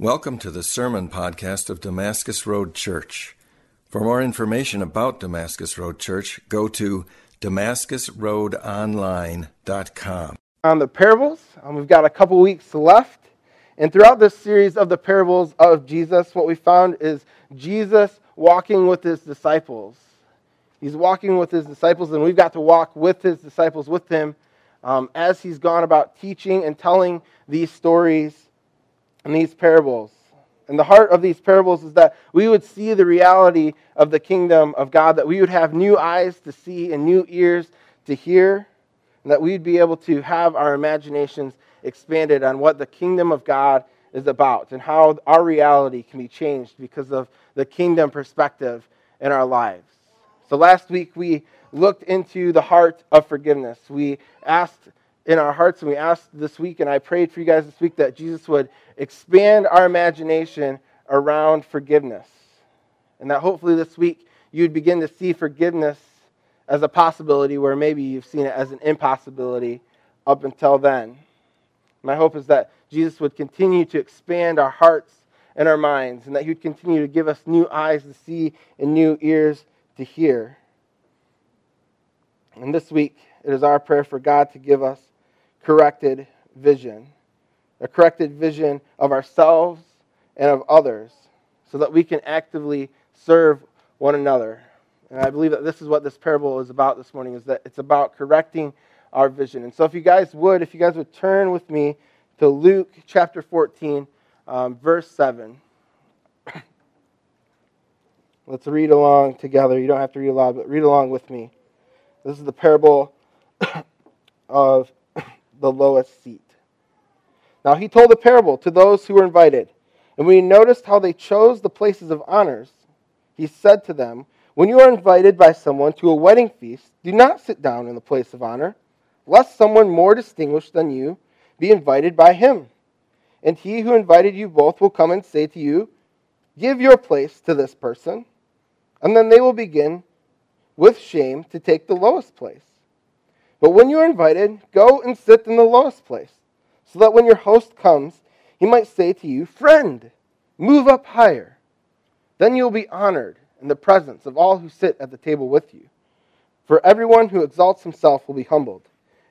Welcome to the sermon podcast of Damascus Road Church. For more information about Damascus Road Church, go to damascusroadonline.com. On the parables, um, we've got a couple weeks left. And throughout this series of the parables of Jesus, what we found is Jesus walking with his disciples. He's walking with his disciples, and we've got to walk with his disciples with him um, as he's gone about teaching and telling these stories and these parables. And the heart of these parables is that we would see the reality of the kingdom of God, that we would have new eyes to see and new ears to hear, and that we'd be able to have our imaginations expanded on what the kingdom of God is about and how our reality can be changed because of the kingdom perspective in our lives. So last week we looked into the heart of forgiveness. We asked in our hearts, and we asked this week, and I prayed for you guys this week that Jesus would expand our imagination around forgiveness. And that hopefully this week you'd begin to see forgiveness as a possibility where maybe you've seen it as an impossibility up until then. My hope is that Jesus would continue to expand our hearts and our minds, and that He would continue to give us new eyes to see and new ears to hear. And this week, it is our prayer for God to give us corrected vision, a corrected vision of ourselves and of others, so that we can actively serve one another. And I believe that this is what this parable is about this morning, is that it's about correcting our vision. And so if you guys would, if you guys would turn with me to Luke chapter 14, um, verse 7. Let's read along together. You don't have to read aloud, but read along with me. This is the parable of the lowest seat. Now he told a parable to those who were invited. And when he noticed how they chose the places of honors, he said to them, When you are invited by someone to a wedding feast, do not sit down in the place of honor, lest someone more distinguished than you be invited by him. And he who invited you both will come and say to you, Give your place to this person. And then they will begin with shame to take the lowest place. But when you are invited, go and sit in the lowest place, so that when your host comes, he might say to you, Friend, move up higher. Then you will be honored in the presence of all who sit at the table with you. For everyone who exalts himself will be humbled,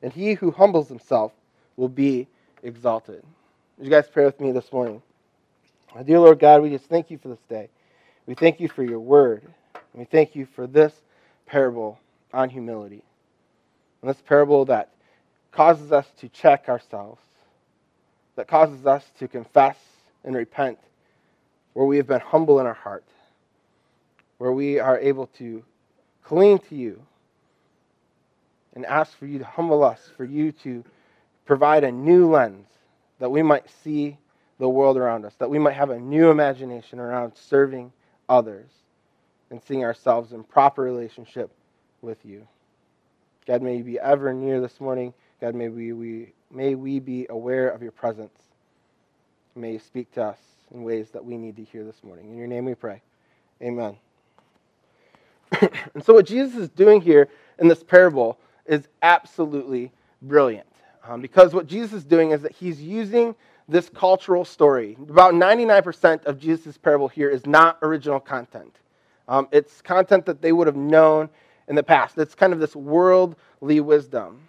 and he who humbles himself will be exalted. Would you guys pray with me this morning? My dear Lord God, we just thank you for this day. We thank you for your word. We thank you for this parable on humility. And this parable that causes us to check ourselves, that causes us to confess and repent, where we have been humble in our heart, where we are able to cling to you and ask for you to humble us, for you to provide a new lens that we might see the world around us, that we might have a new imagination around serving others and seeing ourselves in proper relationship with you. God, may you be ever near this morning. God, may we, we, may we be aware of your presence. May you speak to us in ways that we need to hear this morning. In your name we pray. Amen. and so, what Jesus is doing here in this parable is absolutely brilliant. Um, because what Jesus is doing is that he's using this cultural story. About 99% of Jesus' parable here is not original content. Um, it's content that they would have known in the past. It's kind of this worldly wisdom.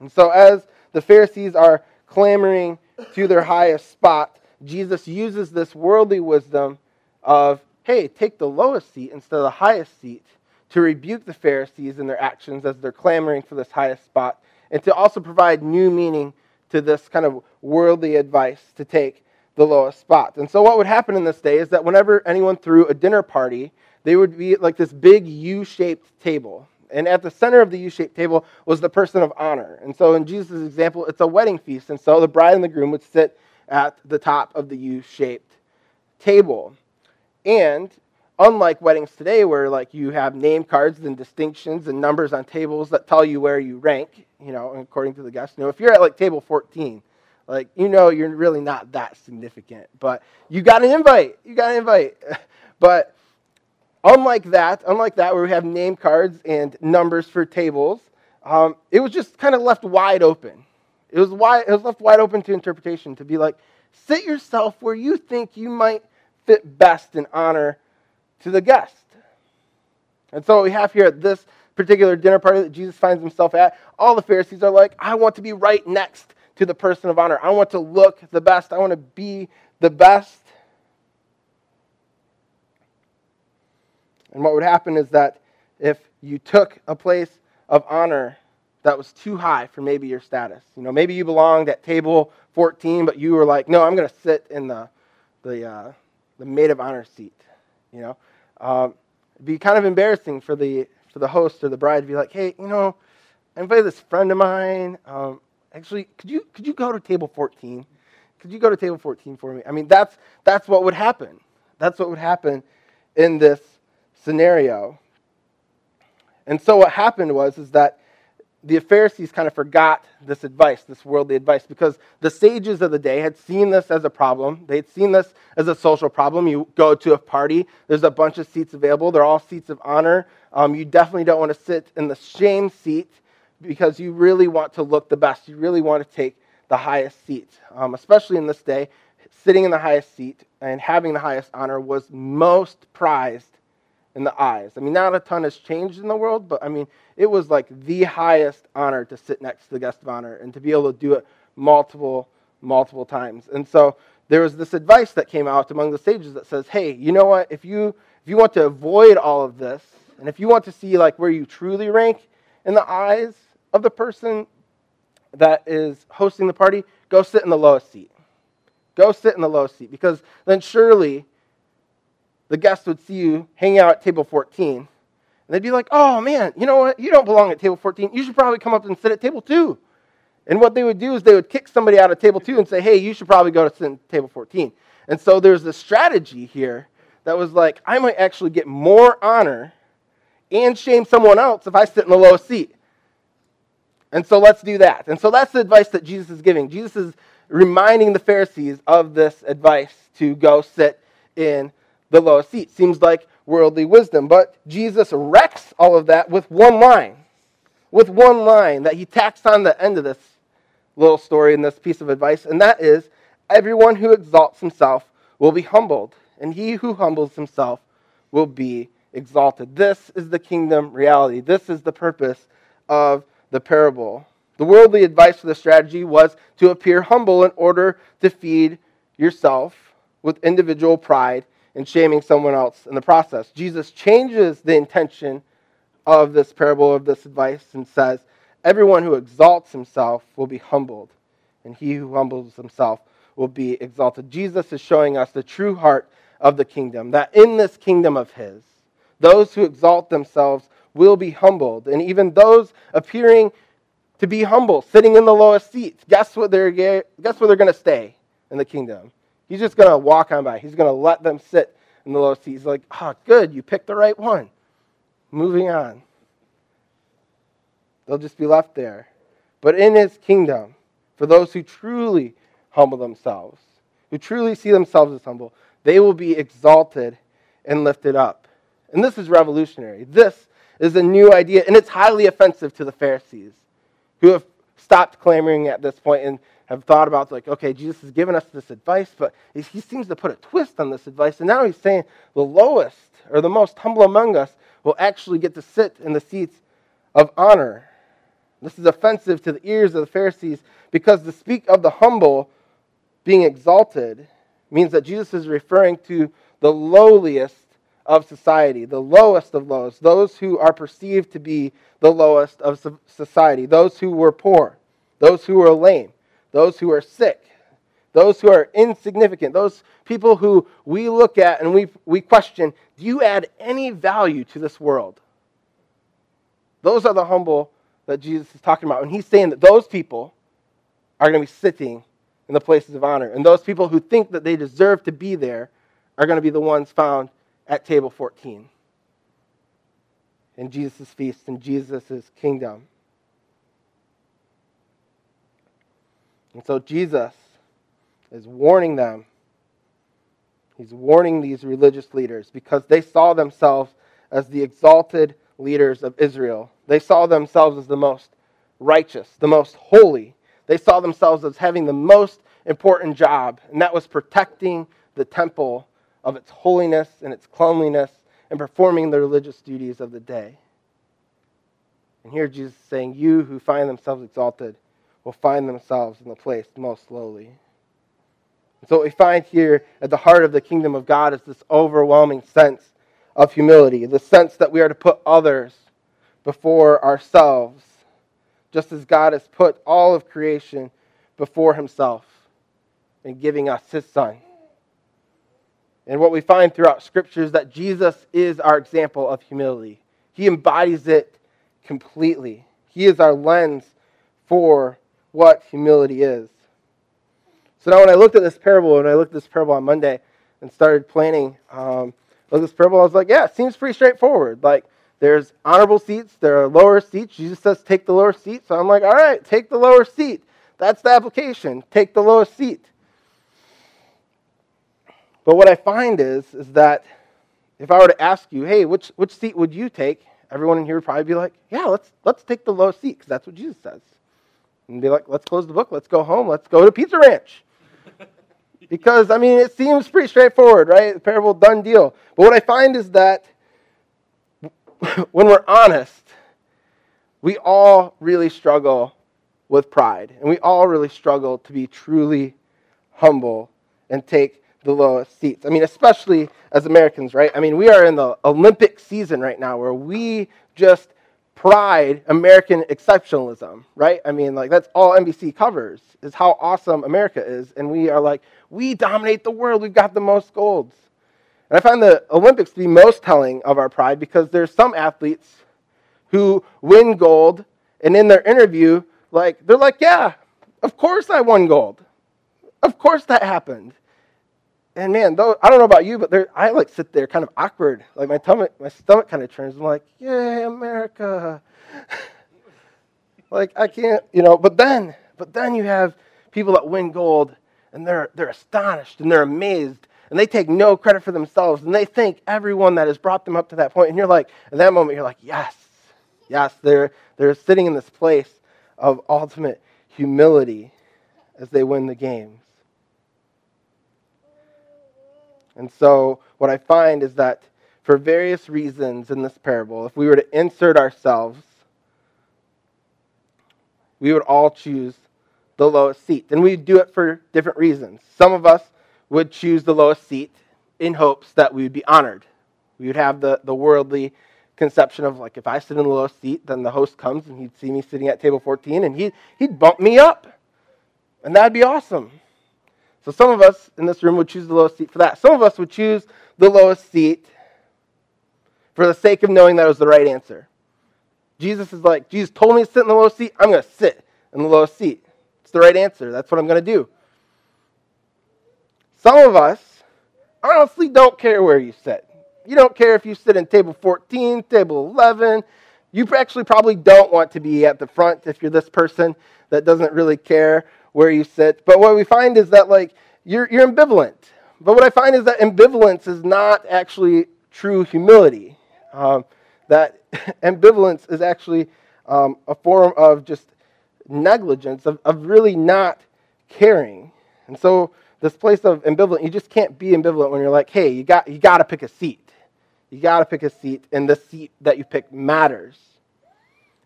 And so, as the Pharisees are clamoring to their highest spot, Jesus uses this worldly wisdom of, hey, take the lowest seat instead of the highest seat to rebuke the Pharisees in their actions as they're clamoring for this highest spot, and to also provide new meaning to this kind of worldly advice to take the lowest spot. And so, what would happen in this day is that whenever anyone threw a dinner party, they would be like this big U shaped table. And at the center of the U shaped table was the person of honor. And so, in Jesus' example, it's a wedding feast. And so, the bride and the groom would sit at the top of the U shaped table. And unlike weddings today, where like you have name cards and distinctions and numbers on tables that tell you where you rank, you know, according to the guest, you know, if you're at like table 14, like you know you're really not that significant, but you got an invite. You got an invite. but Unlike that, unlike that, where we have name cards and numbers for tables, um, it was just kind of left wide open. It was, wide, it was left wide open to interpretation to be like, sit yourself where you think you might fit best in honor to the guest. And so we have here at this particular dinner party that Jesus finds himself at, all the Pharisees are like, I want to be right next to the person of honor. I want to look the best. I want to be the best. And what would happen is that if you took a place of honor that was too high for maybe your status, you know, maybe you belonged at table 14, but you were like, no, I'm going to sit in the, the, uh, the maid of honor seat, you know. Um, it'd be kind of embarrassing for the, for the host or the bride to be like, hey, you know, I invited this friend of mine. Um, actually, could you, could you go to table 14? Could you go to table 14 for me? I mean, that's, that's what would happen. That's what would happen in this scenario. And so what happened was is that the Pharisees kind of forgot this advice, this worldly advice, because the sages of the day had seen this as a problem. They had seen this as a social problem. You go to a party, there's a bunch of seats available. They're all seats of honor. Um, you definitely don't want to sit in the shame seat because you really want to look the best. You really want to take the highest seat, um, especially in this day. Sitting in the highest seat and having the highest honor was most prized in the eyes. I mean, not a ton has changed in the world, but I mean, it was like the highest honor to sit next to the guest of honor and to be able to do it multiple, multiple times. And so there was this advice that came out among the sages that says, hey, you know what? If you if you want to avoid all of this, and if you want to see like where you truly rank in the eyes of the person that is hosting the party, go sit in the lowest seat. Go sit in the lowest seat because then surely the guests would see you hanging out at table 14. And they'd be like, oh man, you know what? You don't belong at table 14. You should probably come up and sit at table 2. And what they would do is they would kick somebody out of table 2 and say, hey, you should probably go to sit at table 14. And so there's this strategy here that was like, I might actually get more honor and shame someone else if I sit in the lowest seat. And so let's do that. And so that's the advice that Jesus is giving. Jesus is reminding the Pharisees of this advice to go sit in the lowest seat. Seems like worldly wisdom. But Jesus wrecks all of that with one line. With one line that he tacks on the end of this little story and this piece of advice, and that is everyone who exalts himself will be humbled, and he who humbles himself will be exalted. This is the kingdom reality. This is the purpose of the parable. The worldly advice for the strategy was to appear humble in order to feed yourself with individual pride and shaming someone else in the process. Jesus changes the intention of this parable, of this advice, and says, Everyone who exalts himself will be humbled, and he who humbles himself will be exalted. Jesus is showing us the true heart of the kingdom, that in this kingdom of his, those who exalt themselves will be humbled, and even those appearing to be humble, sitting in the lowest seats, guess what they're, guess where they're going to stay in the kingdom? He's just going to walk on by. He's going to let them sit in the low seat. He's like, oh, good, you picked the right one. Moving on. They'll just be left there. But in his kingdom, for those who truly humble themselves, who truly see themselves as humble, they will be exalted and lifted up. And this is revolutionary. This is a new idea, and it's highly offensive to the Pharisees, who have stopped clamoring at this point and have thought about like, okay, Jesus has given us this advice, but he seems to put a twist on this advice, and now he's saying the lowest or the most humble among us will actually get to sit in the seats of honor. This is offensive to the ears of the Pharisees because to speak of the humble being exalted means that Jesus is referring to the lowliest of society, the lowest of lows, those who are perceived to be the lowest of society, those who were poor, those who were lame, those who are sick, those who are insignificant, those people who we look at and we, we question do you add any value to this world? Those are the humble that Jesus is talking about. And he's saying that those people are going to be sitting in the places of honor. And those people who think that they deserve to be there are going to be the ones found at table 14 in Jesus' feast, in Jesus' kingdom. And so Jesus is warning them. He's warning these religious leaders because they saw themselves as the exalted leaders of Israel. They saw themselves as the most righteous, the most holy, they saw themselves as having the most important job, and that was protecting the temple of its holiness and its cleanliness and performing the religious duties of the day. And here Jesus is saying, You who find themselves exalted will find themselves in the place most lowly. And so, what we find here at the heart of the kingdom of God is this overwhelming sense of humility, the sense that we are to put others before ourselves, just as God has put all of creation before himself in giving us his Son. And what we find throughout Scripture is that Jesus is our example of humility. He embodies it completely. He is our lens for what humility is. So now, when I looked at this parable, and I looked at this parable on Monday and started planning um, this parable, I was like, yeah, it seems pretty straightforward. Like, there's honorable seats, there are lower seats. Jesus says, take the lower seat. So I'm like, all right, take the lower seat. That's the application. Take the lowest seat. But what I find is, is that if I were to ask you, hey, which, which seat would you take? Everyone in here would probably be like, yeah, let's, let's take the lowest seat because that's what Jesus says. And be like, let's close the book, let's go home, let's go to Pizza Ranch. because, I mean, it seems pretty straightforward, right? The parable, done deal. But what I find is that when we're honest, we all really struggle with pride. And we all really struggle to be truly humble and take the lowest seats. I mean, especially as Americans, right? I mean, we are in the Olympic season right now where we just pride American exceptionalism, right? I mean, like that's all NBC covers is how awesome America is. And we are like, we dominate the world. We've got the most golds. And I find the Olympics to be most telling of our pride because there's some athletes who win gold and in their interview, like, they're like, yeah, of course I won gold. Of course that happened and man, though I don't know about you, but there, I like sit there kind of awkward. Like my stomach, my stomach kind of turns. I'm like, yay, America. like I can't, you know. But then, but then you have people that win gold, and they're they're astonished and they're amazed, and they take no credit for themselves, and they thank everyone that has brought them up to that point. And you're like, at that moment, you're like, yes, yes, they're they're sitting in this place of ultimate humility as they win the games. And so, what I find is that for various reasons in this parable, if we were to insert ourselves, we would all choose the lowest seat. And we'd do it for different reasons. Some of us would choose the lowest seat in hopes that we would be honored. We would have the, the worldly conception of like if I sit in the lowest seat, then the host comes and he'd see me sitting at table 14 and he'd, he'd bump me up. And that'd be awesome. So some of us in this room would choose the lowest seat for that. Some of us would choose the lowest seat for the sake of knowing that was the right answer. Jesus is like, Jesus told me to sit in the lowest seat. I'm going to sit in the lowest seat. It's the right answer. That's what I'm going to do. Some of us honestly don't care where you sit. You don't care if you sit in table 14, table 11. You actually probably don't want to be at the front if you're this person that doesn't really care where you sit. But what we find is that like you're, you're ambivalent. But what I find is that ambivalence is not actually true humility. Um, that ambivalence is actually um, a form of just negligence, of, of really not caring. And so this place of ambivalent, you just can't be ambivalent when you're like, hey, you got you got to pick a seat. You got to pick a seat, and the seat that you pick matters.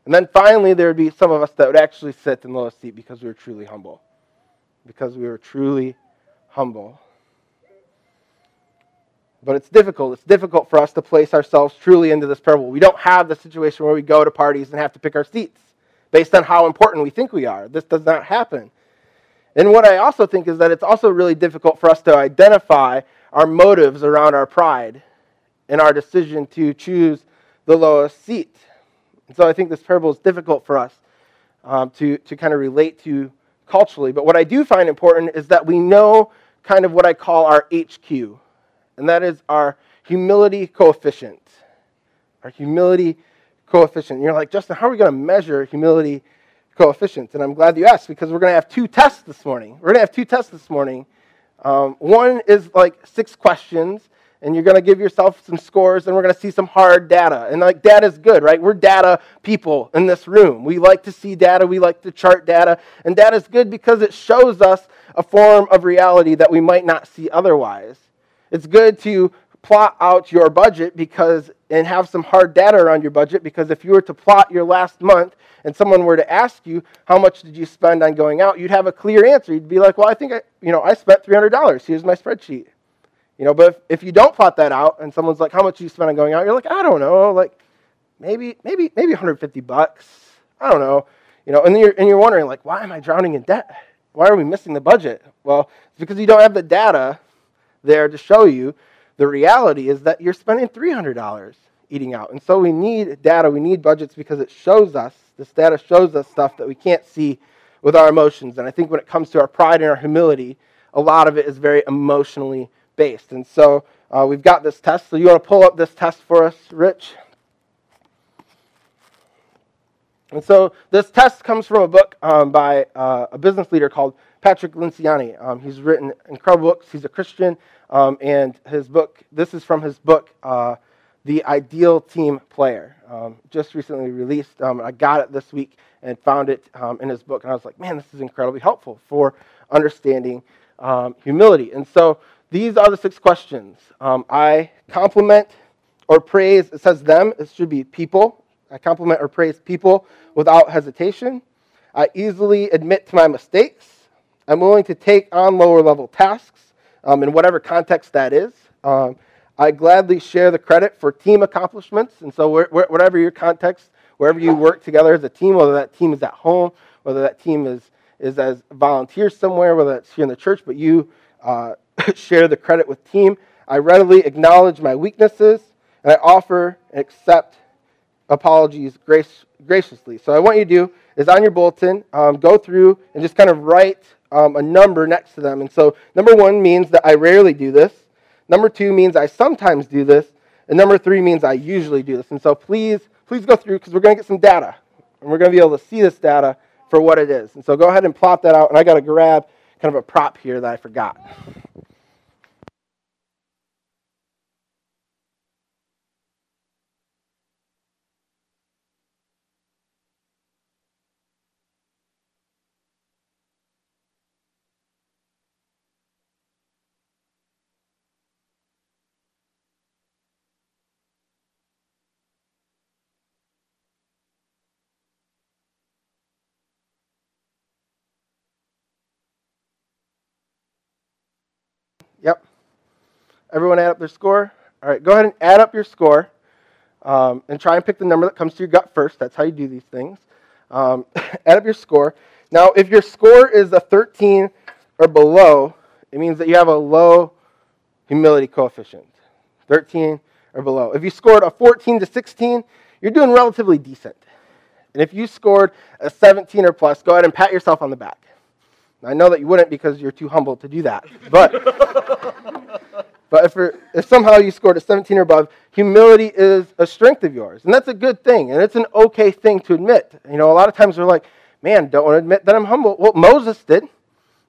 And then finally, there would be some of us that would actually sit in the lowest seat because we were truly humble. Because we were truly humble. But it's difficult. It's difficult for us to place ourselves truly into this parable. We don't have the situation where we go to parties and have to pick our seats based on how important we think we are. This does not happen. And what I also think is that it's also really difficult for us to identify our motives around our pride and our decision to choose the lowest seat. And so I think this parable is difficult for us um, to, to kind of relate to culturally. But what I do find important is that we know kind of what I call our HQ, and that is our humility coefficient. Our humility coefficient. And you're like, Justin, how are we going to measure humility coefficients? And I'm glad you asked because we're going to have two tests this morning. We're going to have two tests this morning. Um, one is like six questions, and you're going to give yourself some scores, and we're going to see some hard data. And like data is good, right? We're data people in this room. We like to see data, we like to chart data, and data is good because it shows us a form of reality that we might not see otherwise. It's good to plot out your budget because and have some hard data around your budget because if you were to plot your last month and someone were to ask you how much did you spend on going out you'd have a clear answer you'd be like well i think i you know i spent $300 here's my spreadsheet you know but if, if you don't plot that out and someone's like how much did you spend on going out? You're like i don't know like maybe maybe maybe 150 bucks. I don't know. You know and you're and you're wondering like why am i drowning in debt? Why are we missing the budget? Well it's because you don't have the data there to show you. The reality is that you're spending $300 eating out. And so we need data, we need budgets because it shows us, this data shows us stuff that we can't see with our emotions. And I think when it comes to our pride and our humility, a lot of it is very emotionally based. And so uh, we've got this test. So you want to pull up this test for us, Rich? And so this test comes from a book um, by uh, a business leader called Patrick Lencioni. Um, he's written incredible books. He's a Christian. Um, and his book, this is from his book, uh, The Ideal Team Player, um, just recently released. Um, I got it this week and found it um, in his book, and I was like, man, this is incredibly helpful for understanding um, humility. And so these are the six questions. Um, I compliment or praise, it says them, it should be people. I compliment or praise people without hesitation. I easily admit to my mistakes. I'm willing to take on lower level tasks um, in whatever context that is. Um, I gladly share the credit for team accomplishments. And so, where, where, whatever your context, wherever you work together as a team, whether that team is at home, whether that team is, is as volunteers somewhere, whether it's here in the church, but you uh, share the credit with team. I readily acknowledge my weaknesses, and I offer and accept apologies grace, graciously. So, I want you to do is on your bulletin, um, go through and just kind of write um, a number next to them. And so, number one means that I rarely do this. Number two means I sometimes do this. And number three means I usually do this. And so, please, please go through because we're going to get some data. And we're going to be able to see this data for what it is. And so, go ahead and plot that out. And I got to grab kind of a prop here that I forgot. Everyone add up their score? All right, go ahead and add up your score um, and try and pick the number that comes to your gut first. That's how you do these things. Um, add up your score. Now, if your score is a 13 or below, it means that you have a low humility coefficient. 13 or below. If you scored a 14 to 16, you're doing relatively decent. And if you scored a 17 or plus, go ahead and pat yourself on the back. I know that you wouldn't because you're too humble to do that. But, but if, if somehow you scored a 17 or above, humility is a strength of yours. And that's a good thing. And it's an okay thing to admit. You know, a lot of times we're like, man, don't want to admit that I'm humble. Well, Moses did.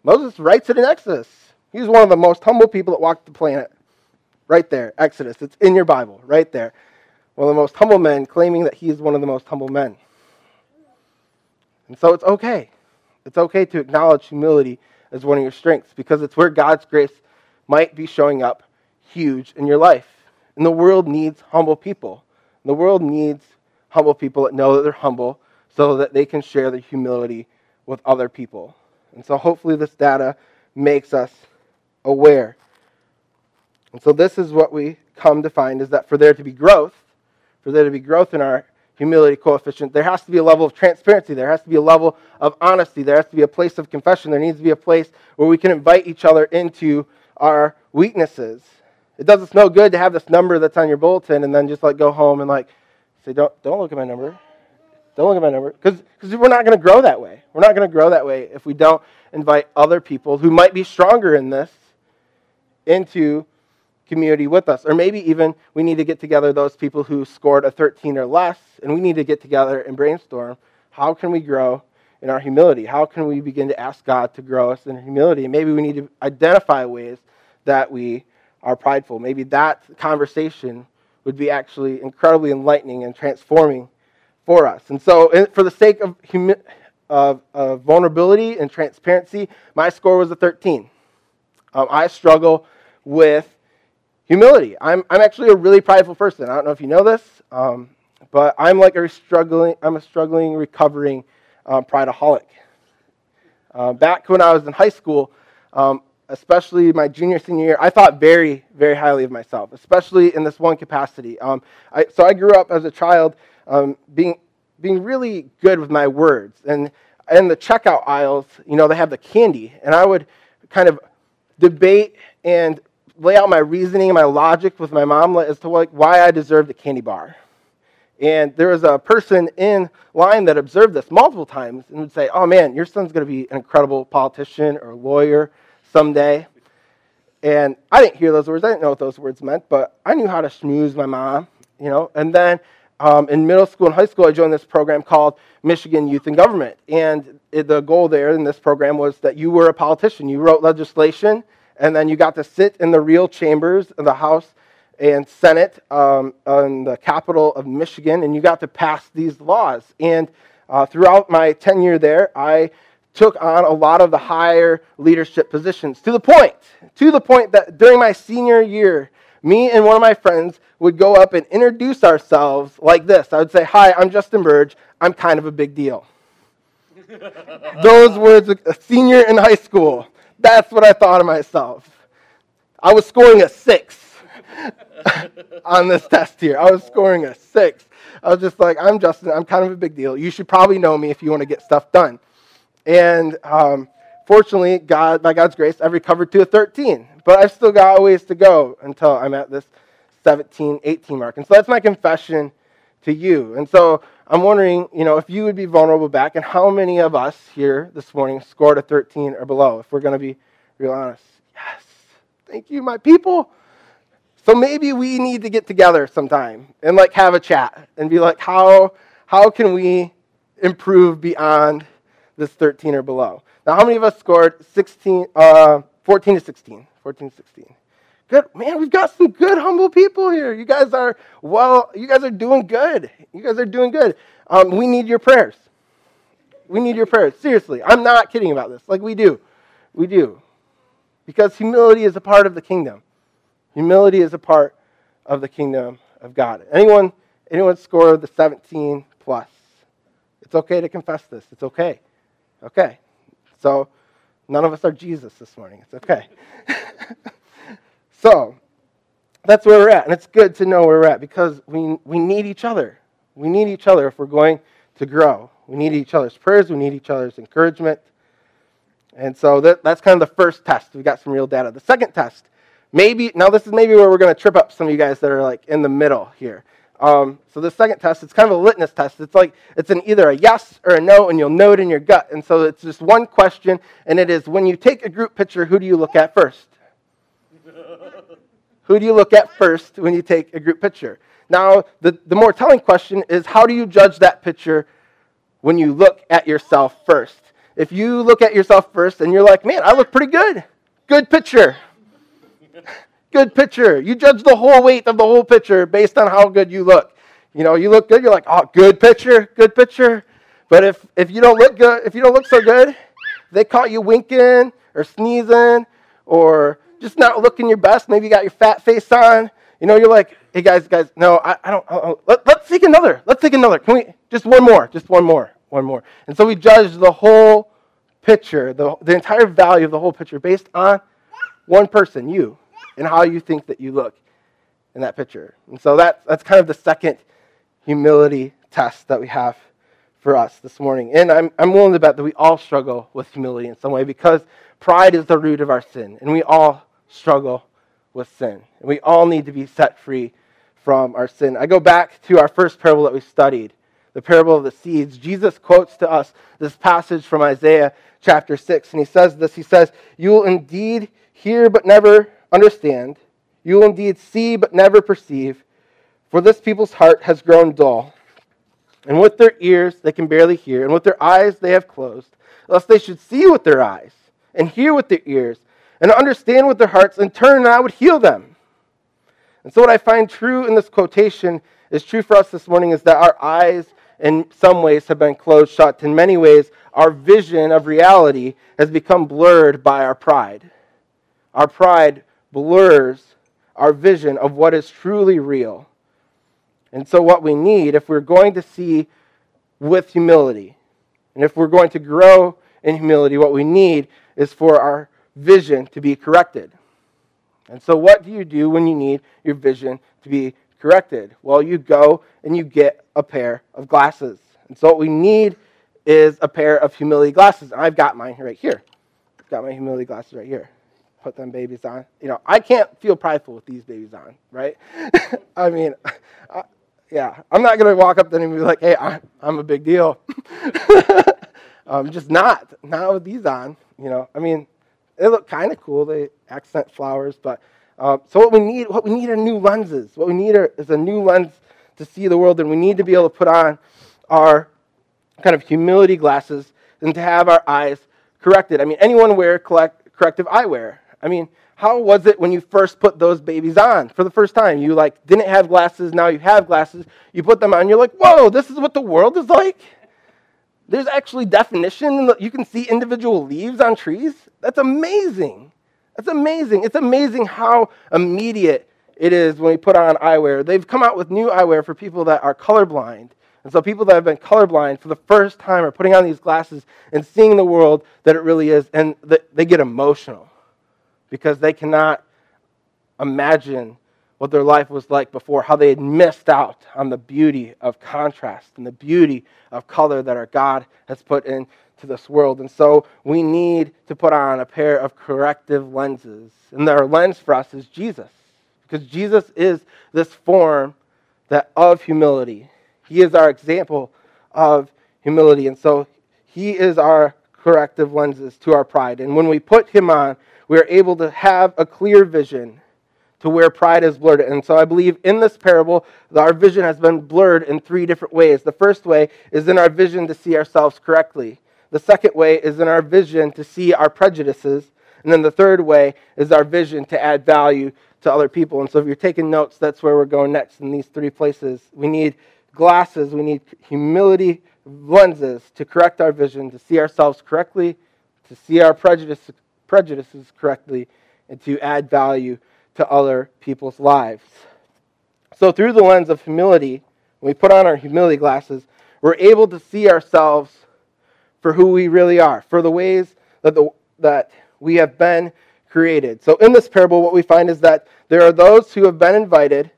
Moses writes it in Exodus. He's one of the most humble people that walked the planet. Right there, Exodus. It's in your Bible, right there. One of the most humble men claiming that he is one of the most humble men. And so it's okay. It's okay to acknowledge humility as one of your strengths because it's where God's grace might be showing up huge in your life. And the world needs humble people. The world needs humble people that know that they're humble so that they can share their humility with other people. And so hopefully this data makes us aware. And so this is what we come to find is that for there to be growth, for there to be growth in our humility coefficient, there has to be a level of transparency. There has to be a level of honesty. There has to be a place of confession. There needs to be a place where we can invite each other into our weaknesses. It does us no good to have this number that's on your bulletin and then just like go home and like say, don't, don't look at my number. Don't look at my number. Because we're not going to grow that way. We're not going to grow that way if we don't invite other people who might be stronger in this into community with us. Or maybe even we need to get together those people who scored a 13 or less, and we need to get together and brainstorm how can we grow in our humility? How can we begin to ask God to grow us in humility? Maybe we need to identify ways that we are prideful. Maybe that conversation would be actually incredibly enlightening and transforming for us. And so, for the sake of, humi- of, of vulnerability and transparency, my score was a 13. Um, I struggle with humility. I'm, I'm actually a really prideful person. I don't know if you know this, um, but I'm like a struggling, I'm a struggling, recovering um, prideaholic. Uh, back when I was in high school, um, especially my junior, senior year, I thought very, very highly of myself, especially in this one capacity. Um, I, so I grew up as a child um, being, being really good with my words. And in the checkout aisles, you know, they have the candy, and I would kind of debate and lay out my reasoning my logic with my mom as to why I deserved the candy bar. And there was a person in line that observed this multiple times and would say, Oh man, your son's going to be an incredible politician or lawyer someday. And I didn't hear those words. I didn't know what those words meant, but I knew how to schmooze my mom, you know. And then um, in middle school and high school, I joined this program called Michigan Youth and Government. And it, the goal there in this program was that you were a politician. You wrote legislation, and then you got to sit in the real chambers of the House and Senate um, in the capital of Michigan, and you got to pass these laws. And uh, throughout my tenure there, I took on a lot of the higher leadership positions to the point, to the point that during my senior year, me and one of my friends would go up and introduce ourselves like this. I would say, Hi, I'm Justin Burge. I'm kind of a big deal. Those words, a senior in high school. That's what I thought of myself. I was scoring a six on this test here. I was scoring a six. I was just like, I'm Justin. I'm kind of a big deal. You should probably know me if you want to get stuff done. And um, fortunately, God, by God's grace, I've recovered to a 13. But I've still got a ways to go until I'm at this 17, 18 mark. And so that's my confession to you. And so I'm wondering, you know, if you would be vulnerable back, and how many of us here this morning scored a 13 or below, if we're going to be real honest. Yes. Thank you, my people. So maybe we need to get together sometime and like have a chat and be like, how, how can we improve beyond this 13 or below? Now, how many of us scored 16, uh, 14 to 16? 14 to 16. Good. Man, we've got some good, humble people here. You guys are, well, you guys are doing good. You guys are doing good. Um, we need your prayers. We need your prayers. Seriously. I'm not kidding about this. Like, we do. We do. Because humility is a part of the kingdom. Humility is a part of the kingdom of God. Anyone, anyone score the 17 plus? It's okay to confess this. It's okay. Okay. So, none of us are Jesus this morning. It's okay. so, that's where we're at. And it's good to know where we're at because we, we need each other. We need each other if we're going to grow. We need each other's prayers. We need each other's encouragement. And so that, that's kind of the first test. We got some real data. The second test Maybe, now this is maybe where we're going to trip up some of you guys that are like in the middle here. Um, so the second test, it's kind of a litmus test. It's like it's an either a yes or a no, and you'll know it in your gut. And so it's just one question, and it is when you take a group picture, who do you look at first? who do you look at first when you take a group picture? Now, the, the more telling question is how do you judge that picture when you look at yourself first? If you look at yourself first and you're like, man, I look pretty good, good picture. Good picture. You judge the whole weight of the whole picture based on how good you look. You know, you look good, you're like, oh, good picture, good picture. But if, if you don't look good, if you don't look so good, they caught you winking or sneezing or just not looking your best. Maybe you got your fat face on. You know, you're like, hey guys, guys, no, I, I don't. Uh, let, let's take another. Let's take another. Can we just one more? Just one more. One more. And so we judge the whole picture, the, the entire value of the whole picture based on one person, you and how you think that you look in that picture. And so that, that's kind of the second humility test that we have for us this morning. And I'm, I'm willing to bet that we all struggle with humility in some way because pride is the root of our sin. And we all struggle with sin. And we all need to be set free from our sin. I go back to our first parable that we studied, the parable of the seeds. Jesus quotes to us this passage from Isaiah chapter 6. And he says this He says, You will indeed hear but never understand. You will indeed see, but never perceive. For this people's heart has grown dull. And with their ears they can barely hear, and with their eyes they have closed, lest they should see with their eyes, and hear with their ears, and understand with their hearts, and turn, and I would heal them. And so, what I find true in this quotation is true for us this morning is that our eyes, in some ways, have been closed shut. In many ways, our vision of reality has become blurred by our pride. Our pride blurs our vision of what is truly real. And so, what we need, if we're going to see with humility, and if we're going to grow in humility, what we need is for our vision to be corrected. And so, what do you do when you need your vision to be corrected? Well, you go and you get a pair of glasses. And so, what we need is a pair of humility glasses. I've got mine right here. I've got my humility glasses right here. Put them babies on. You know, I can't feel prideful with these babies on, right? I mean, I, yeah, I'm not going to walk up to them and be like, hey, I, am a big deal. I'm just not. Not with these on. You know, I mean, they look kind of cool. They accent flowers, but uh, so what we need, what we need are new lenses. What we need are, is a new lens to see the world, and we need to be able to put on our kind of humility glasses and to have our eyes corrected. I mean, anyone wear collect, corrective eyewear? I mean, how was it when you first put those babies on for the first time? You like didn't have glasses, now you have glasses. You put them on, you're like, whoa, this is what the world is like. There's actually definition. You can see individual leaves on trees. That's amazing. That's amazing. It's amazing how immediate it is when we put on eyewear. They've come out with new eyewear for people that are colorblind. And so people that have been colorblind for the first time are putting on these glasses and seeing the world that it really is, and they get emotional because they cannot imagine what their life was like before, how they had missed out on the beauty of contrast and the beauty of color that our God has put into this world. And so we need to put on a pair of corrective lenses. And our lens for us is Jesus, because Jesus is this form that of humility. He is our example of humility. And so he is our corrective lenses to our pride. And when we put him on, we are able to have a clear vision to where pride is blurred. And so I believe in this parable, our vision has been blurred in three different ways. The first way is in our vision to see ourselves correctly. The second way is in our vision to see our prejudices. And then the third way is our vision to add value to other people. And so if you're taking notes, that's where we're going next in these three places. We need glasses, we need humility lenses to correct our vision, to see ourselves correctly, to see our prejudice, prejudices correctly, and to add value to other people's lives. So, through the lens of humility, when we put on our humility glasses, we're able to see ourselves for who we really are, for the ways that, the, that we have been created. So, in this parable, what we find is that there are those who have been invited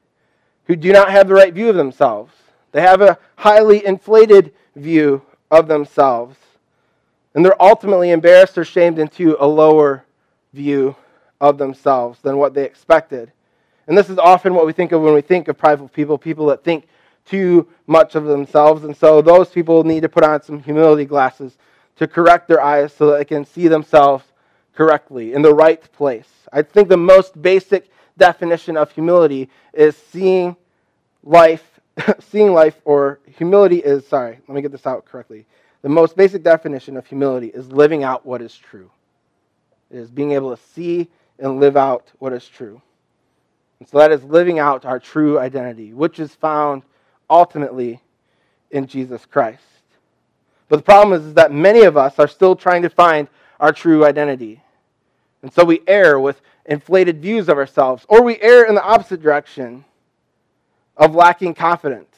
who do not have the right view of themselves. They have a highly inflated view of themselves. And they're ultimately embarrassed or shamed into a lower view of themselves than what they expected. And this is often what we think of when we think of prideful people, people that think too much of themselves. And so those people need to put on some humility glasses to correct their eyes so that they can see themselves correctly in the right place. I think the most basic definition of humility is seeing life, seeing life, or humility is, sorry, let me get this out correctly. The most basic definition of humility is living out what is true. It is being able to see and live out what is true. And so that is living out our true identity, which is found ultimately in Jesus Christ. But the problem is, is that many of us are still trying to find our true identity. And so we err with inflated views of ourselves, or we err in the opposite direction of lacking confidence.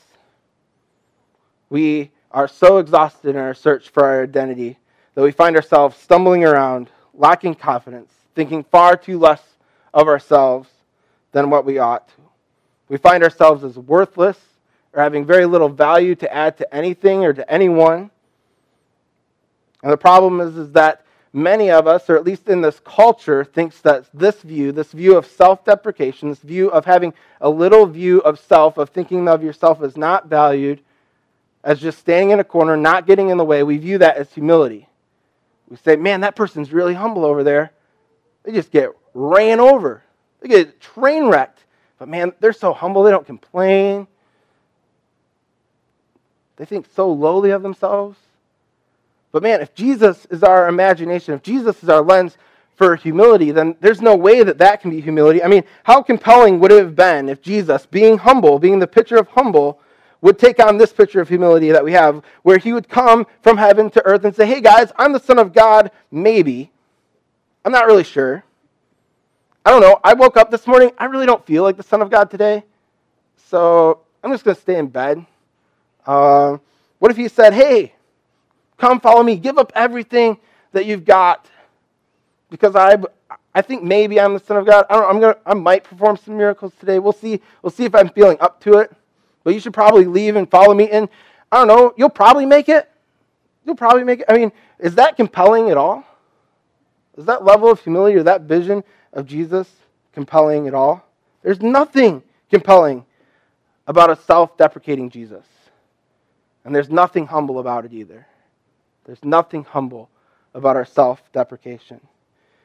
We are so exhausted in our search for our identity that we find ourselves stumbling around, lacking confidence, thinking far too less of ourselves than what we ought to. We find ourselves as worthless or having very little value to add to anything or to anyone. And the problem is, is that many of us, or at least in this culture, thinks that this view, this view of self-deprecation, this view of having a little view of self, of thinking of yourself as not valued, as just standing in a corner, not getting in the way, we view that as humility. We say, man, that person's really humble over there. They just get ran over. They get train wrecked. But man, they're so humble, they don't complain. They think so lowly of themselves. But man, if Jesus is our imagination, if Jesus is our lens for humility, then there's no way that that can be humility. I mean, how compelling would it have been if Jesus, being humble, being the picture of humble, would take on this picture of humility that we have, where he would come from heaven to earth and say, Hey guys, I'm the Son of God, maybe. I'm not really sure. I don't know. I woke up this morning. I really don't feel like the Son of God today. So I'm just going to stay in bed. Uh, what if he said, Hey, come follow me, give up everything that you've got because I, I think maybe I'm the Son of God. I, I'm gonna, I might perform some miracles today. We'll see. We'll see if I'm feeling up to it. But you should probably leave and follow me. And I don't know. You'll probably make it. You'll probably make it. I mean, is that compelling at all? Is that level of humility or that vision of Jesus compelling at all? There's nothing compelling about a self deprecating Jesus. And there's nothing humble about it either. There's nothing humble about our self deprecation.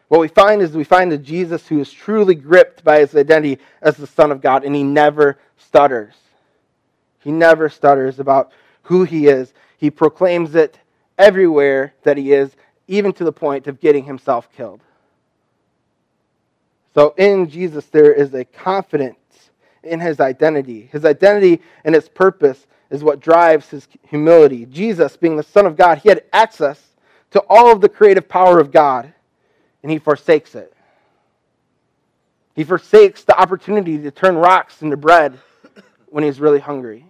What we find is we find a Jesus who is truly gripped by his identity as the Son of God, and he never stutters. He never stutters about who he is. He proclaims it everywhere that he is, even to the point of getting himself killed. So in Jesus, there is a confidence in his identity. His identity and his purpose is what drives his humility. Jesus, being the Son of God, he had access to all of the creative power of God and he forsakes it. He forsakes the opportunity to turn rocks into bread when he's really hungry.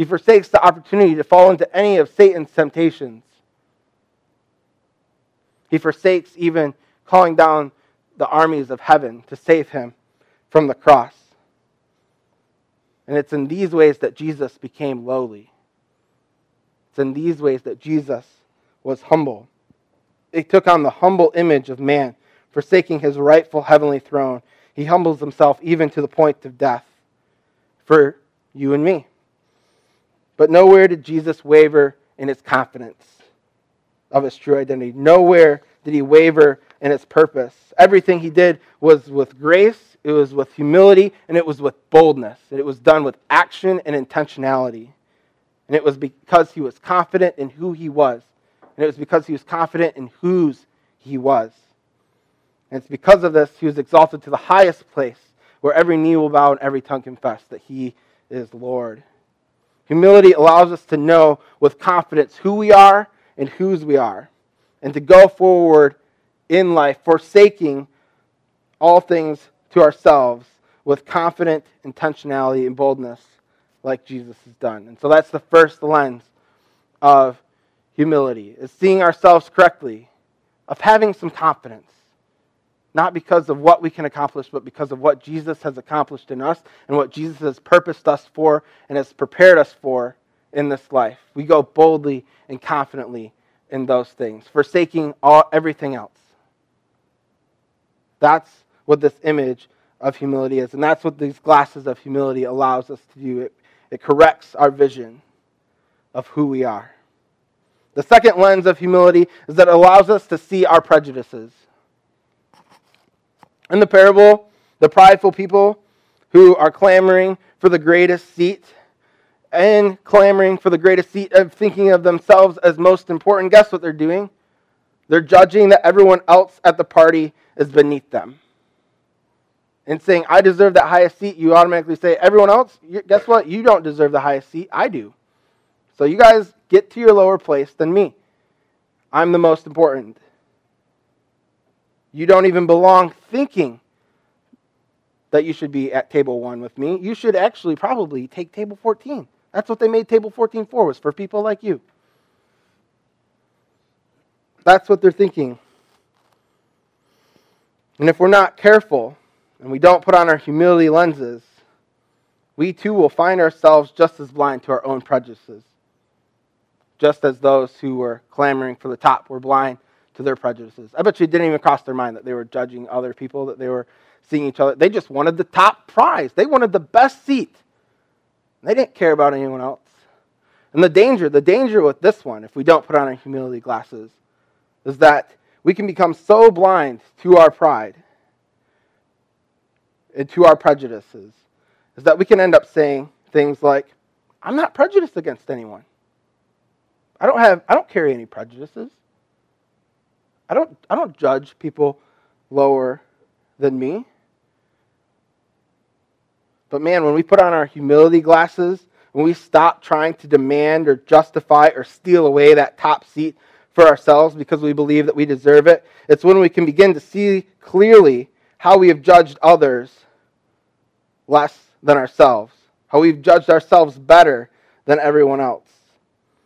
He forsakes the opportunity to fall into any of Satan's temptations. He forsakes even calling down the armies of heaven to save him from the cross. And it's in these ways that Jesus became lowly. It's in these ways that Jesus was humble he took on the humble image of man, forsaking his rightful heavenly throne. He humbles himself even to the point of death for you and me. But nowhere did Jesus waver in his confidence of his true identity. Nowhere did he waver in his purpose. Everything he did was with grace, it was with humility, and it was with boldness. And it was done with action and intentionality. And it was because he was confident in who he was and it was because he was confident in whose he was. And it's because of this he was exalted to the highest place where every knee will bow and every tongue confess that he is Lord. Humility allows us to know with confidence who we are and whose we are, and to go forward in life, forsaking all things to ourselves with confident intentionality and boldness, like Jesus has done. And so that's the first lens of humility, is seeing ourselves correctly, of having some confidence. Not because of what we can accomplish, but because of what Jesus has accomplished in us and what Jesus has purposed us for and has prepared us for in this life. We go boldly and confidently in those things, forsaking all, everything else. That's what this image of humility is. And that's what these glasses of humility allows us to do. It, it corrects our vision of who we are. The second lens of humility is that it allows us to see our prejudices. In the parable, the prideful people who are clamoring for the greatest seat and clamoring for the greatest seat of thinking of themselves as most important, guess what they're doing? They're judging that everyone else at the party is beneath them. And saying, I deserve that highest seat, you automatically say, everyone else, guess what? You don't deserve the highest seat. I do. So you guys get to your lower place than me. I'm the most important. You don't even belong thinking that you should be at table one with me. You should actually probably take table 14. That's what they made table 14 for, was for people like you. That's what they're thinking. And if we're not careful and we don't put on our humility lenses, we too will find ourselves just as blind to our own prejudices just as those who were clamoring for the top were blind to their prejudices. I bet you it didn't even cross their mind that they were judging other people, that they were seeing each other. They just wanted the top prize, they wanted the best seat. They didn't care about anyone else. And the danger, the danger with this one, if we don't put on our humility glasses, is that we can become so blind to our pride and to our prejudices, is that we can end up saying things like, I'm not prejudiced against anyone. I don't have I don't carry any prejudices. I don't, I don't judge people lower than me. But man, when we put on our humility glasses, when we stop trying to demand or justify or steal away that top seat for ourselves because we believe that we deserve it, it's when we can begin to see clearly how we have judged others less than ourselves, how we've judged ourselves better than everyone else.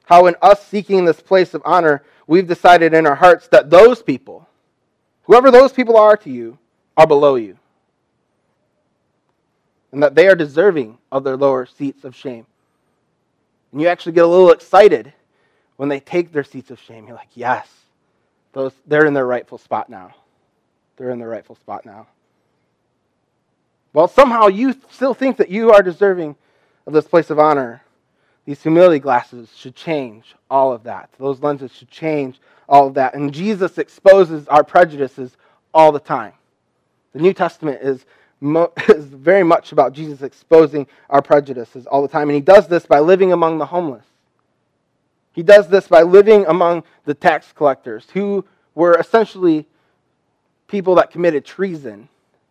How, in us seeking this place of honor, we've decided in our hearts that those people, whoever those people are to you, are below you. And that they are deserving of their lower seats of shame. And you actually get a little excited when they take their seats of shame. You're like, yes, those, they're in their rightful spot now. They're in their rightful spot now. Well, somehow you still think that you are deserving of this place of honor. These humility glasses should change all of that. Those lenses should change all of that. And Jesus exposes our prejudices all the time. The New Testament is, mo- is very much about Jesus exposing our prejudices all the time. And he does this by living among the homeless. He does this by living among the tax collectors, who were essentially people that committed treason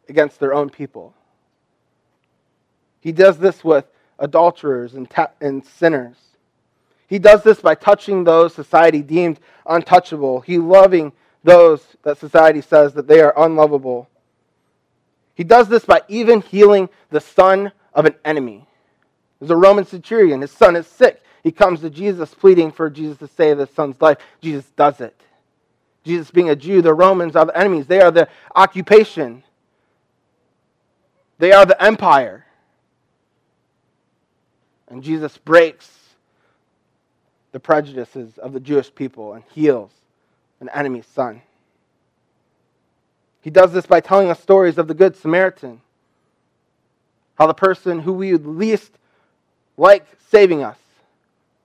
against their own people. He does this with adulterers and, ta- and sinners. He does this by touching those society deemed untouchable. He loving those that society says that they are unlovable. He does this by even healing the son of an enemy. There's a Roman centurion. His son is sick. He comes to Jesus pleading for Jesus to save his son's life. Jesus does it. Jesus, being a Jew, the Romans are the enemies. They are the occupation, they are the empire. And Jesus breaks the prejudices of the Jewish people and heals an enemy's son. He does this by telling us stories of the Good Samaritan, how the person who we would least like saving us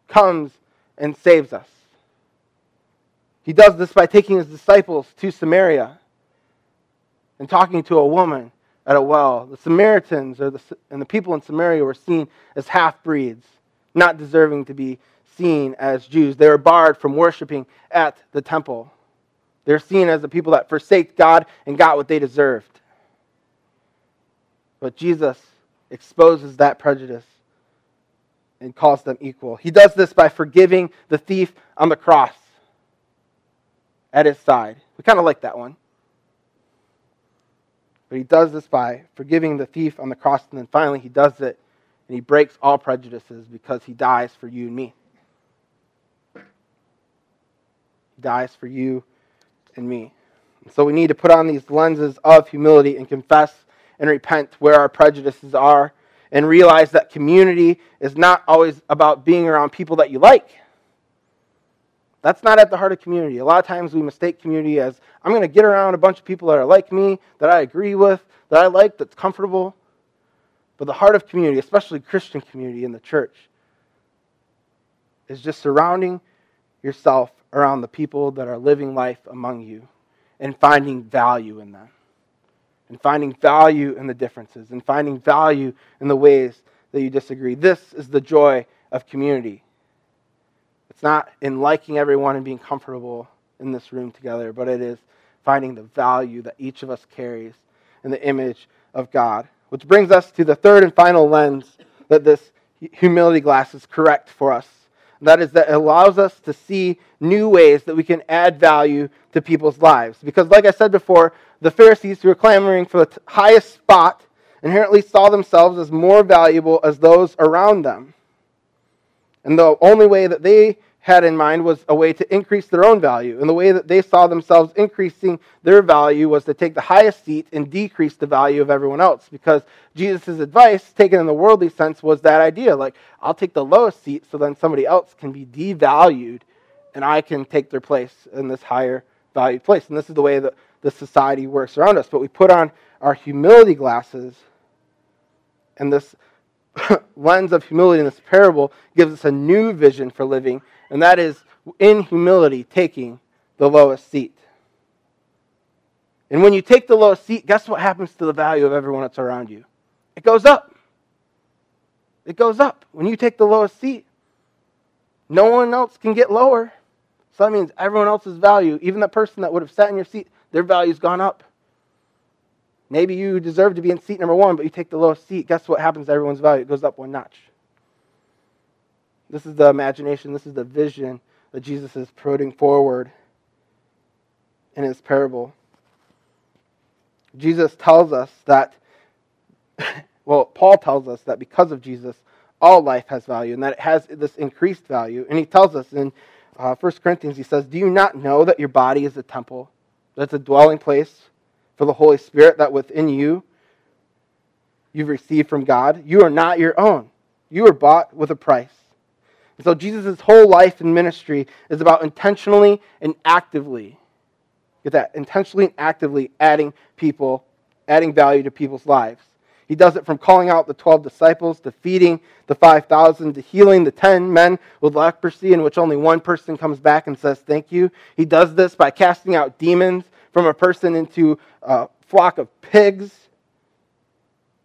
comes and saves us. He does this by taking his disciples to Samaria and talking to a woman at a well. The Samaritans the, and the people in Samaria were seen as half breeds, not deserving to be seen as Jews. They were barred from worshiping at the temple. They're seen as the people that forsake God and got what they deserved. But Jesus exposes that prejudice and calls them equal. He does this by forgiving the thief on the cross at his side. We kind of like that one. But he does this by forgiving the thief on the cross, and then finally he does it and he breaks all prejudices because he dies for you and me. He dies for you and me. And so we need to put on these lenses of humility and confess and repent where our prejudices are and realize that community is not always about being around people that you like. That's not at the heart of community. A lot of times we mistake community as I'm going to get around a bunch of people that are like me, that I agree with, that I like, that's comfortable. But the heart of community, especially Christian community in the church, is just surrounding yourself around the people that are living life among you and finding value in them. And finding value in the differences and finding value in the ways that you disagree. This is the joy of community. It's not in liking everyone and being comfortable in this room together, but it is finding the value that each of us carries in the image of God. Which brings us to the third and final lens that this humility glass is correct for us that is, that it allows us to see new ways that we can add value to people's lives. Because, like I said before, the Pharisees who were clamoring for the highest spot inherently saw themselves as more valuable as those around them. And the only way that they had in mind was a way to increase their own value. And the way that they saw themselves increasing their value was to take the highest seat and decrease the value of everyone else. Because Jesus' advice, taken in the worldly sense, was that idea like, I'll take the lowest seat so then somebody else can be devalued and I can take their place in this higher valued place. And this is the way that the society works around us. But we put on our humility glasses and this lens of humility in this parable gives us a new vision for living and that is in humility taking the lowest seat. And when you take the lowest seat, guess what happens to the value of everyone that's around you? It goes up. It goes up. When you take the lowest seat, no one else can get lower. So that means everyone else's value, even the person that would have sat in your seat, their value's gone up. Maybe you deserve to be in seat number one, but you take the lowest seat. Guess what happens to everyone's value? It goes up one notch. This is the imagination, this is the vision that Jesus is putting forward in his parable. Jesus tells us that, well, Paul tells us that because of Jesus, all life has value and that it has this increased value. And he tells us in uh, 1 Corinthians, he says, Do you not know that your body is a temple? That's a dwelling place for the Holy Spirit that within you you've received from God? You are not your own. You are bought with a price. And so Jesus' whole life and ministry is about intentionally and actively, get that, intentionally and actively adding people, adding value to people's lives. He does it from calling out the 12 disciples to feeding the 5,000 to healing the 10 men with leprosy, in which only one person comes back and says thank you. He does this by casting out demons from a person into a flock of pigs.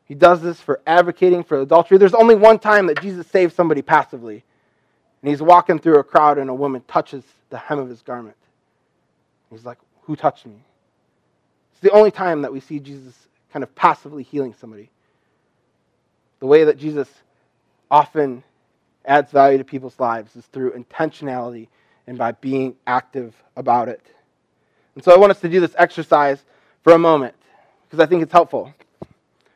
He does this for advocating for adultery. There's only one time that Jesus saves somebody passively. And he's walking through a crowd, and a woman touches the hem of his garment. He's like, Who touched me? It's the only time that we see Jesus kind of passively healing somebody. The way that Jesus often adds value to people's lives is through intentionality and by being active about it. And so I want us to do this exercise for a moment because I think it's helpful.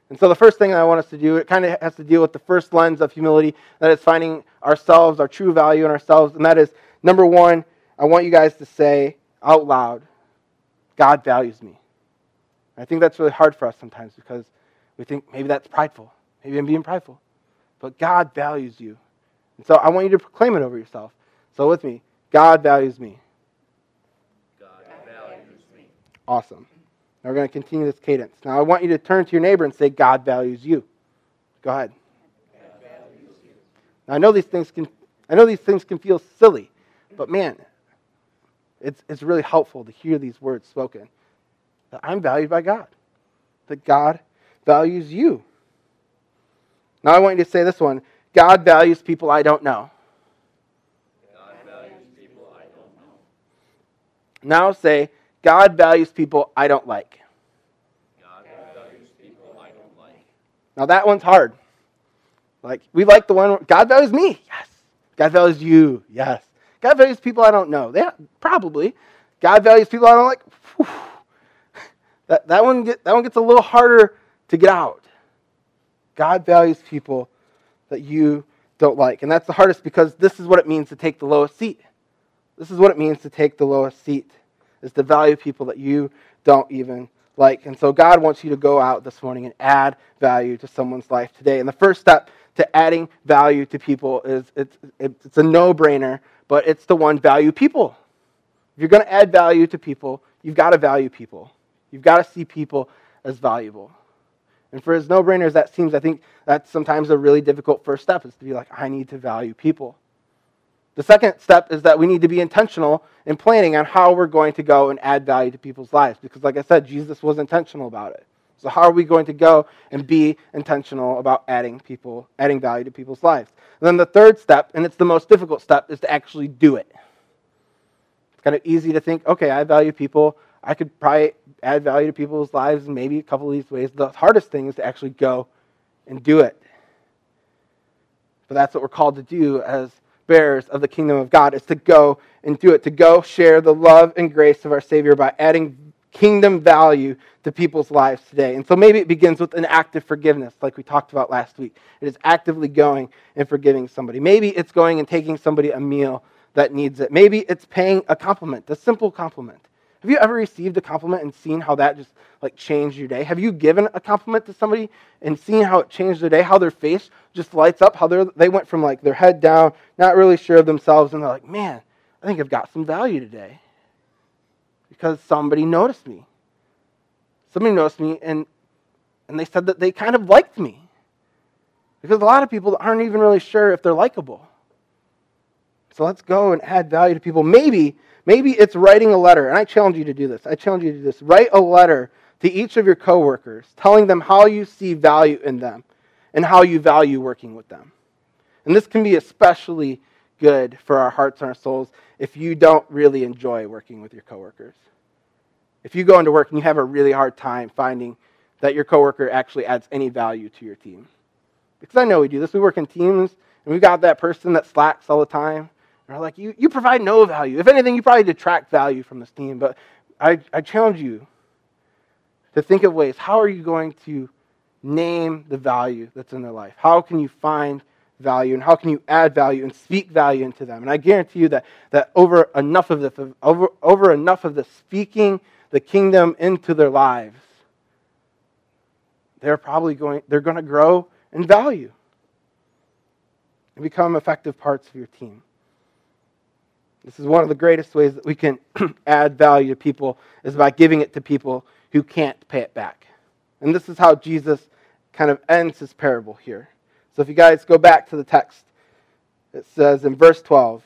And so the first thing I want us to do, it kind of has to deal with the first lens of humility, that is finding ourselves, our true value in ourselves. And that is, number one, I want you guys to say out loud, God values me. I think that's really hard for us sometimes because we think maybe that's prideful. Maybe I'm being prideful. But God values you. And so I want you to proclaim it over yourself. So with me, God values me. God values me. Awesome. Now we're going to continue this cadence. Now I want you to turn to your neighbor and say, God values you. Go ahead. Now I know these things can I know these things can feel silly, but man, it's, it's really helpful to hear these words spoken that I'm valued by God, that God values you. Now I want you to say this one God values people I don't know. God values people I don't know. Now say, God values people I don't like. God values people I don't like. Now that one's hard. Like, we like the one, God values me. Yes. God values you. Yes. God values people I don't know. Yeah, probably. God values people I don't like. Whew. That, that, one get, that one gets a little harder to get out. God values people that you don't like. And that's the hardest because this is what it means to take the lowest seat. This is what it means to take the lowest seat, is to value people that you don't even like. And so God wants you to go out this morning and add value to someone's life today. And the first step to adding value to people is it's, it's a no-brainer, but it's the one value people. If you're going to add value to people, you've got to value people. You've got to see people as valuable. And for as no brainers that seems, I think that's sometimes a really difficult first step is to be like, I need to value people. The second step is that we need to be intentional in planning on how we're going to go and add value to people's lives. Because, like I said, Jesus was intentional about it. So, how are we going to go and be intentional about adding people, adding value to people's lives? And then the third step, and it's the most difficult step, is to actually do it. It's kind of easy to think, okay, I value people. I could probably add value to people's lives in maybe a couple of these ways. The hardest thing is to actually go and do it. But that's what we're called to do as bearers of the kingdom of God, is to go and do it, to go share the love and grace of our Savior by adding kingdom value to people's lives today. And so maybe it begins with an act of forgiveness, like we talked about last week. It is actively going and forgiving somebody. Maybe it's going and taking somebody a meal that needs it. Maybe it's paying a compliment, a simple compliment. Have you ever received a compliment and seen how that just like changed your day? Have you given a compliment to somebody and seen how it changed their day, how their face just lights up, how they went from like their head down, not really sure of themselves, and they're like, man, I think I've got some value today because somebody noticed me. Somebody noticed me and, and they said that they kind of liked me. Because a lot of people aren't even really sure if they're likable. So let's go and add value to people. Maybe, maybe it's writing a letter, and I challenge you to do this. I challenge you to do this. Write a letter to each of your coworkers, telling them how you see value in them and how you value working with them. And this can be especially good for our hearts and our souls if you don't really enjoy working with your coworkers. If you go into work and you have a really hard time finding that your coworker actually adds any value to your team. Because I know we do this. We work in teams and we've got that person that slacks all the time. We're like, you, you provide no value. If anything, you probably detract value from this team. But I, I challenge you to think of ways how are you going to name the value that's in their life? How can you find value and how can you add value and speak value into them? And I guarantee you that, that over enough of the over, over enough of the speaking the kingdom into their lives, they're probably going they're going to grow in value and become effective parts of your team. This is one of the greatest ways that we can add value to people is by giving it to people who can't pay it back. And this is how Jesus kind of ends his parable here. So if you guys go back to the text, it says in verse 12,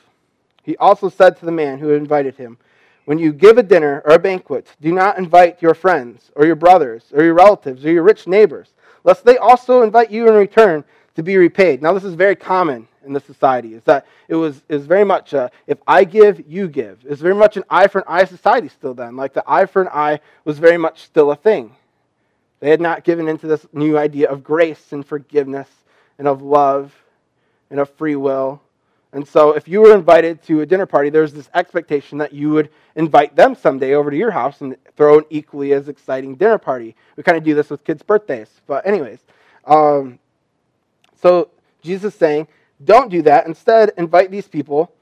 he also said to the man who had invited him, When you give a dinner or a banquet, do not invite your friends or your brothers or your relatives or your rich neighbors, lest they also invite you in return to be repaid. Now, this is very common in this society, is that it was, is very much a, if I give, you give. It's very much an eye for an eye society still then. Like the eye for an eye was very much still a thing. They had not given into this new idea of grace and forgiveness and of love and of free will. And so, if you were invited to a dinner party, there's this expectation that you would invite them someday over to your house and throw an equally as exciting dinner party. We kind of do this with kids' birthdays. But, anyways, um, so Jesus is saying, don't do that. Instead, invite these people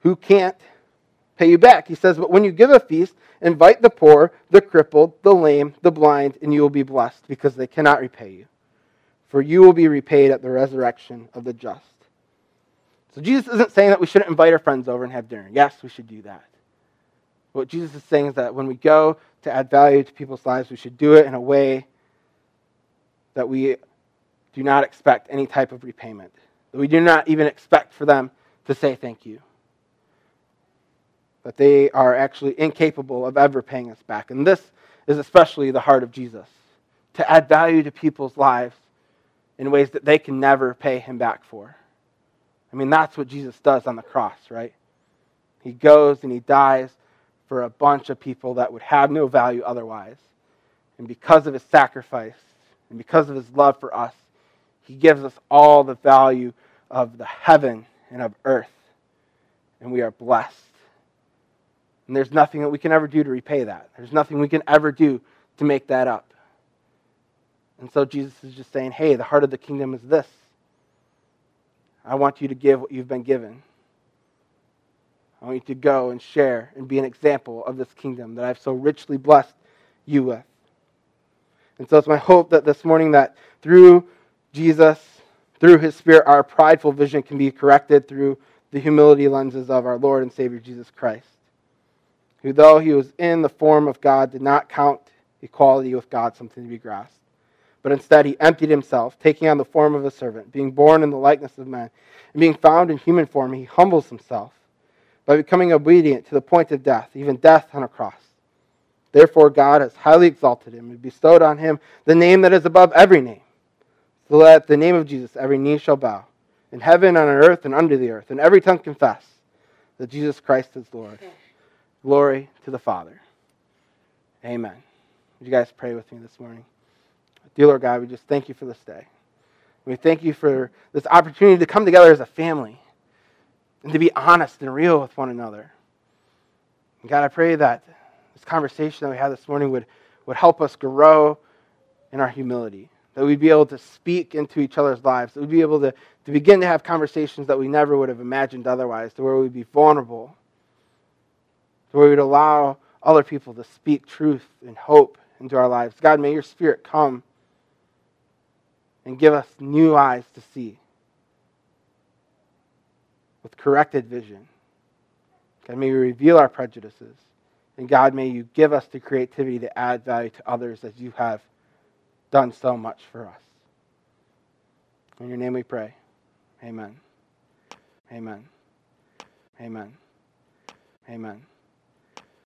who can't pay you back. He says, but when you give a feast, invite the poor, the crippled, the lame, the blind, and you will be blessed because they cannot repay you for you will be repaid at the resurrection of the just. So Jesus isn't saying that we shouldn't invite our friends over and have dinner. Yes, we should do that. What Jesus is saying is that when we go to add value to people's lives, we should do it in a way that we do not expect any type of repayment. That we do not even expect for them to say thank you. That they are actually incapable of ever paying us back. And this is especially the heart of Jesus to add value to people's lives in ways that they can never pay him back for. I mean, that's what Jesus does on the cross, right? He goes and he dies for a bunch of people that would have no value otherwise. And because of his sacrifice and because of his love for us, he gives us all the value of the heaven and of earth. And we are blessed. And there's nothing that we can ever do to repay that. There's nothing we can ever do to make that up. And so Jesus is just saying, hey, the heart of the kingdom is this. I want you to give what you've been given. I want you to go and share and be an example of this kingdom that I've so richly blessed you with. And so it's my hope that this morning that through Jesus, through his spirit, our prideful vision can be corrected through the humility lenses of our Lord and Savior Jesus Christ, who though he was in the form of God, did not count equality with God something to be grasped but instead he emptied himself, taking on the form of a servant, being born in the likeness of man, and being found in human form, he humbles himself by becoming obedient to the point of death, even death on a cross. Therefore, God has highly exalted him and bestowed on him the name that is above every name, so that at the name of Jesus every knee shall bow, in heaven on earth and under the earth, and every tongue confess that Jesus Christ is Lord. Glory to the Father. Amen. Would you guys pray with me this morning? Dear Lord God, we just thank you for this day. We thank you for this opportunity to come together as a family and to be honest and real with one another. And God, I pray that this conversation that we had this morning would, would help us grow in our humility, that we'd be able to speak into each other's lives, that we'd be able to, to begin to have conversations that we never would have imagined otherwise, to where we'd be vulnerable, to where we'd allow other people to speak truth and hope into our lives. God, may your spirit come and give us new eyes to see with corrected vision. God, may you reveal our prejudices. And God, may you give us the creativity to add value to others as you have done so much for us. In your name we pray. Amen. Amen. Amen. Amen.